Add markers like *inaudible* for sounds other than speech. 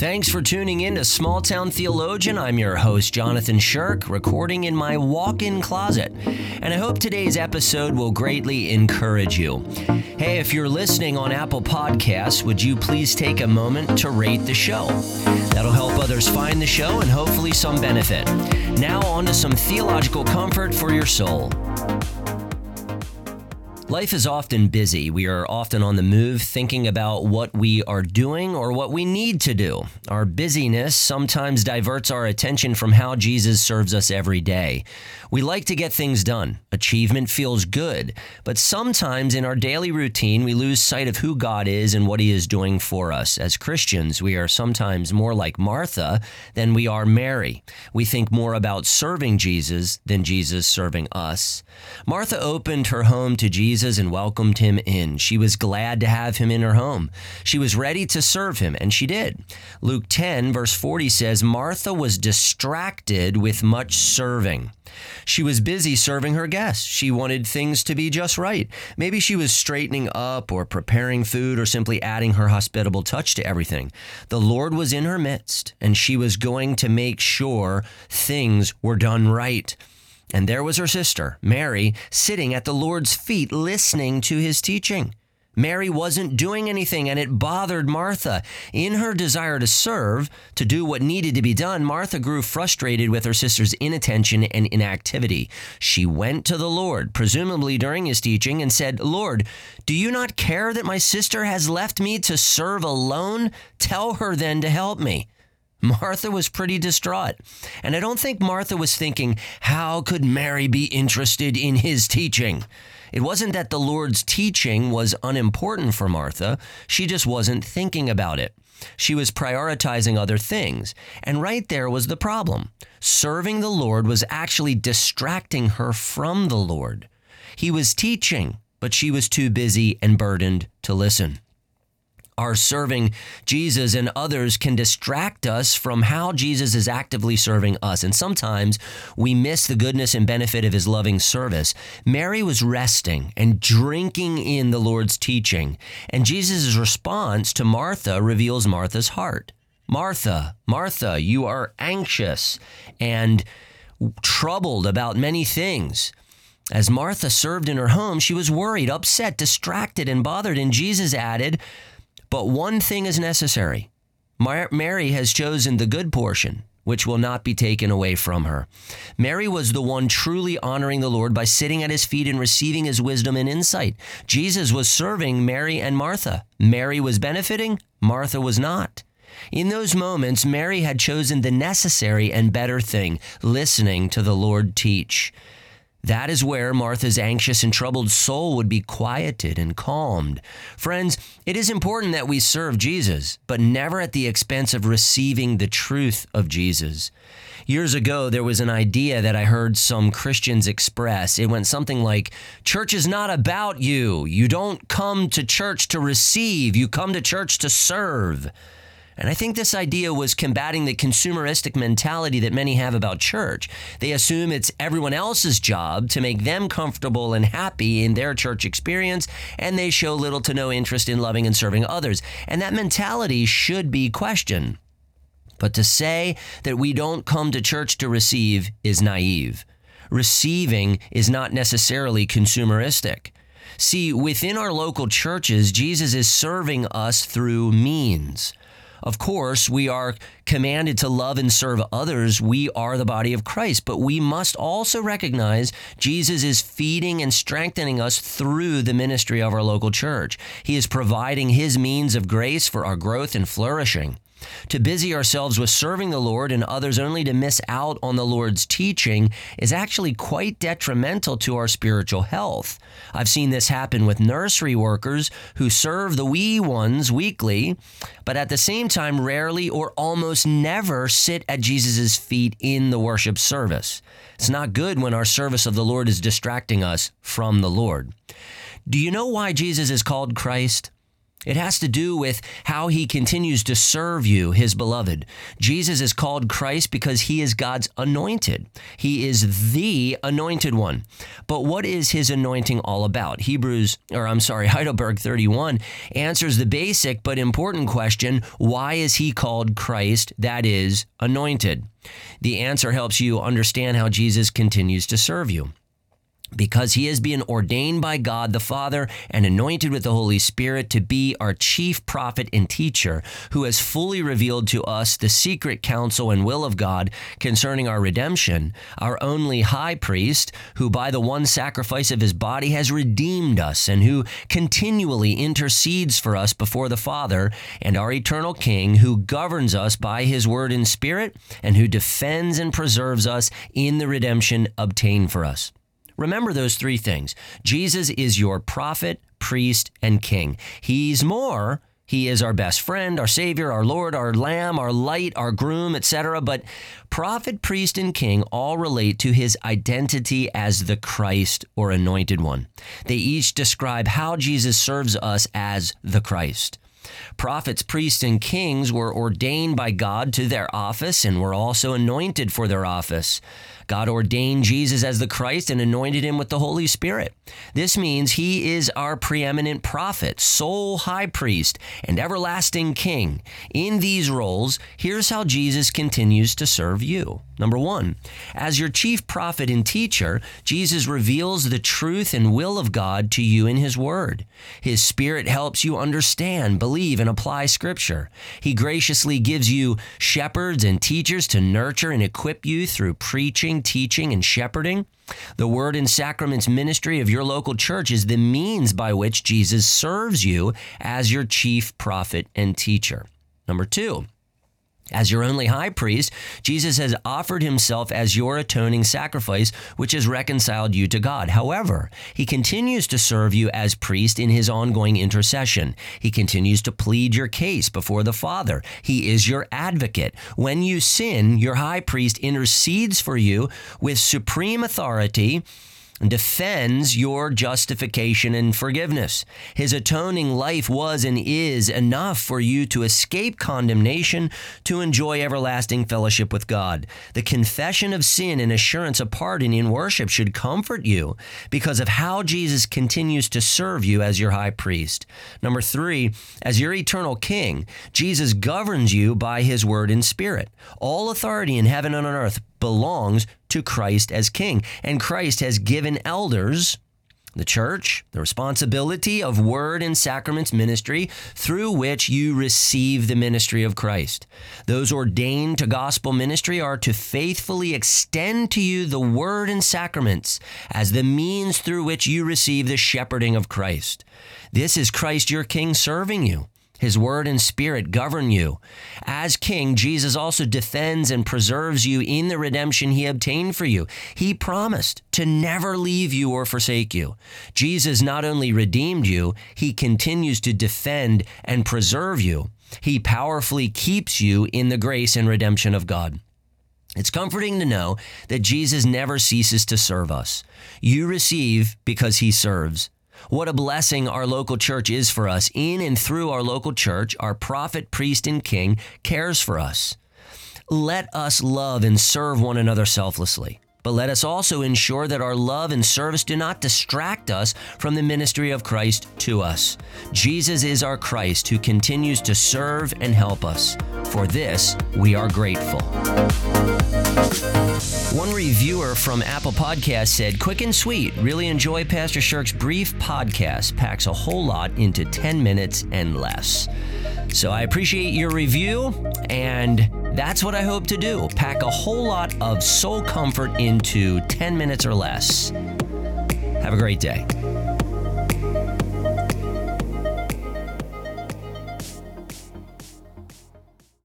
Thanks for tuning in to Small Town Theologian. I'm your host, Jonathan Shirk, recording in my walk in closet. And I hope today's episode will greatly encourage you. Hey, if you're listening on Apple Podcasts, would you please take a moment to rate the show? That'll help others find the show and hopefully some benefit. Now, on to some theological comfort for your soul. Life is often busy. We are often on the move thinking about what we are doing or what we need to do. Our busyness sometimes diverts our attention from how Jesus serves us every day. We like to get things done. Achievement feels good. But sometimes in our daily routine, we lose sight of who God is and what He is doing for us. As Christians, we are sometimes more like Martha than we are Mary. We think more about serving Jesus than Jesus serving us. Martha opened her home to Jesus Jesus and welcomed him in. She was glad to have him in her home. She was ready to serve him, and she did. Luke 10, verse 40 says, Martha was distracted with much serving. She was busy serving her guests. She wanted things to be just right. Maybe she was straightening up or preparing food or simply adding her hospitable touch to everything. The Lord was in her midst, and she was going to make sure things were done right. And there was her sister, Mary, sitting at the Lord's feet listening to his teaching. Mary wasn't doing anything, and it bothered Martha. In her desire to serve, to do what needed to be done, Martha grew frustrated with her sister's inattention and inactivity. She went to the Lord, presumably during his teaching, and said, Lord, do you not care that my sister has left me to serve alone? Tell her then to help me. Martha was pretty distraught. And I don't think Martha was thinking, how could Mary be interested in his teaching? It wasn't that the Lord's teaching was unimportant for Martha, she just wasn't thinking about it. She was prioritizing other things. And right there was the problem. Serving the Lord was actually distracting her from the Lord. He was teaching, but she was too busy and burdened to listen our serving Jesus and others can distract us from how Jesus is actively serving us. And sometimes we miss the goodness and benefit of his loving service. Mary was resting and drinking in the Lord's teaching. And Jesus' response to Martha reveals Martha's heart. Martha, Martha, you are anxious and troubled about many things. As Martha served in her home, she was worried, upset, distracted, and bothered. And Jesus added, but one thing is necessary Mary has chosen the good portion, which will not be taken away from her. Mary was the one truly honoring the Lord by sitting at his feet and receiving his wisdom and insight. Jesus was serving Mary and Martha. Mary was benefiting, Martha was not. In those moments, Mary had chosen the necessary and better thing, listening to the Lord teach. That is where Martha's anxious and troubled soul would be quieted and calmed. Friends, it is important that we serve Jesus, but never at the expense of receiving the truth of Jesus. Years ago, there was an idea that I heard some Christians express. It went something like Church is not about you. You don't come to church to receive, you come to church to serve. And I think this idea was combating the consumeristic mentality that many have about church. They assume it's everyone else's job to make them comfortable and happy in their church experience, and they show little to no interest in loving and serving others. And that mentality should be questioned. But to say that we don't come to church to receive is naive. Receiving is not necessarily consumeristic. See, within our local churches, Jesus is serving us through means. Of course, we are commanded to love and serve others. We are the body of Christ, but we must also recognize Jesus is feeding and strengthening us through the ministry of our local church. He is providing his means of grace for our growth and flourishing. To busy ourselves with serving the Lord and others only to miss out on the Lord's teaching is actually quite detrimental to our spiritual health. I've seen this happen with nursery workers who serve the wee ones weekly, but at the same time rarely or almost never sit at Jesus' feet in the worship service. It's not good when our service of the Lord is distracting us from the Lord. Do you know why Jesus is called Christ? It has to do with how he continues to serve you, his beloved. Jesus is called Christ because he is God's anointed. He is the anointed one. But what is his anointing all about? Hebrews, or I'm sorry, *laughs* Heidelberg 31 answers the basic but important question why is he called Christ, that is, anointed? The answer helps you understand how Jesus continues to serve you because he has been ordained by God the Father and anointed with the Holy Spirit to be our chief prophet and teacher, who has fully revealed to us the secret counsel and will of God concerning our redemption, our only high priest, who by the one sacrifice of his body has redeemed us and who continually intercedes for us before the Father, and our eternal King, who governs us by his word and spirit, and who defends and preserves us in the redemption obtained for us. Remember those three things. Jesus is your prophet, priest, and king. He's more. He is our best friend, our savior, our lord, our lamb, our light, our groom, etc. But prophet, priest, and king all relate to his identity as the Christ or anointed one. They each describe how Jesus serves us as the Christ. Prophets, priests, and kings were ordained by God to their office and were also anointed for their office. God ordained Jesus as the Christ and anointed him with the Holy Spirit. This means he is our preeminent prophet, sole high priest, and everlasting king. In these roles, here's how Jesus continues to serve you. Number one, as your chief prophet and teacher, Jesus reveals the truth and will of God to you in his word. His spirit helps you understand, believe, and apply scripture. He graciously gives you shepherds and teachers to nurture and equip you through preaching teaching, and shepherding. The Word and Sacraments ministry of your local church is the means by which Jesus serves you as your chief prophet and teacher. Number two, as your only high priest, Jesus has offered himself as your atoning sacrifice, which has reconciled you to God. However, he continues to serve you as priest in his ongoing intercession. He continues to plead your case before the Father. He is your advocate. When you sin, your high priest intercedes for you with supreme authority defends your justification and forgiveness. His atoning life was and is enough for you to escape condemnation, to enjoy everlasting fellowship with God. The confession of sin and assurance of pardon in worship should comfort you because of how Jesus continues to serve you as your high priest. Number three, as your eternal king, Jesus governs you by his word and spirit. All authority in heaven and on earth belongs to Christ as king. And Christ has given elders, the church, the responsibility of word and sacraments ministry through which you receive the ministry of Christ. Those ordained to gospel ministry are to faithfully extend to you the word and sacraments as the means through which you receive the shepherding of Christ. This is Christ your King serving you. His word and spirit govern you. As king, Jesus also defends and preserves you in the redemption he obtained for you. He promised to never leave you or forsake you. Jesus not only redeemed you, he continues to defend and preserve you. He powerfully keeps you in the grace and redemption of God. It's comforting to know that Jesus never ceases to serve us. You receive because he serves. What a blessing our local church is for us. In and through our local church, our prophet, priest, and king cares for us. Let us love and serve one another selflessly. But let us also ensure that our love and service do not distract us from the ministry of Christ to us. Jesus is our Christ who continues to serve and help us. For this, we are grateful. One reviewer from Apple Podcast said, Quick and sweet, really enjoy Pastor Shirk's brief podcast, packs a whole lot into 10 minutes and less. So I appreciate your review, and that's what I hope to do pack a whole lot of soul comfort into 10 minutes or less. Have a great day.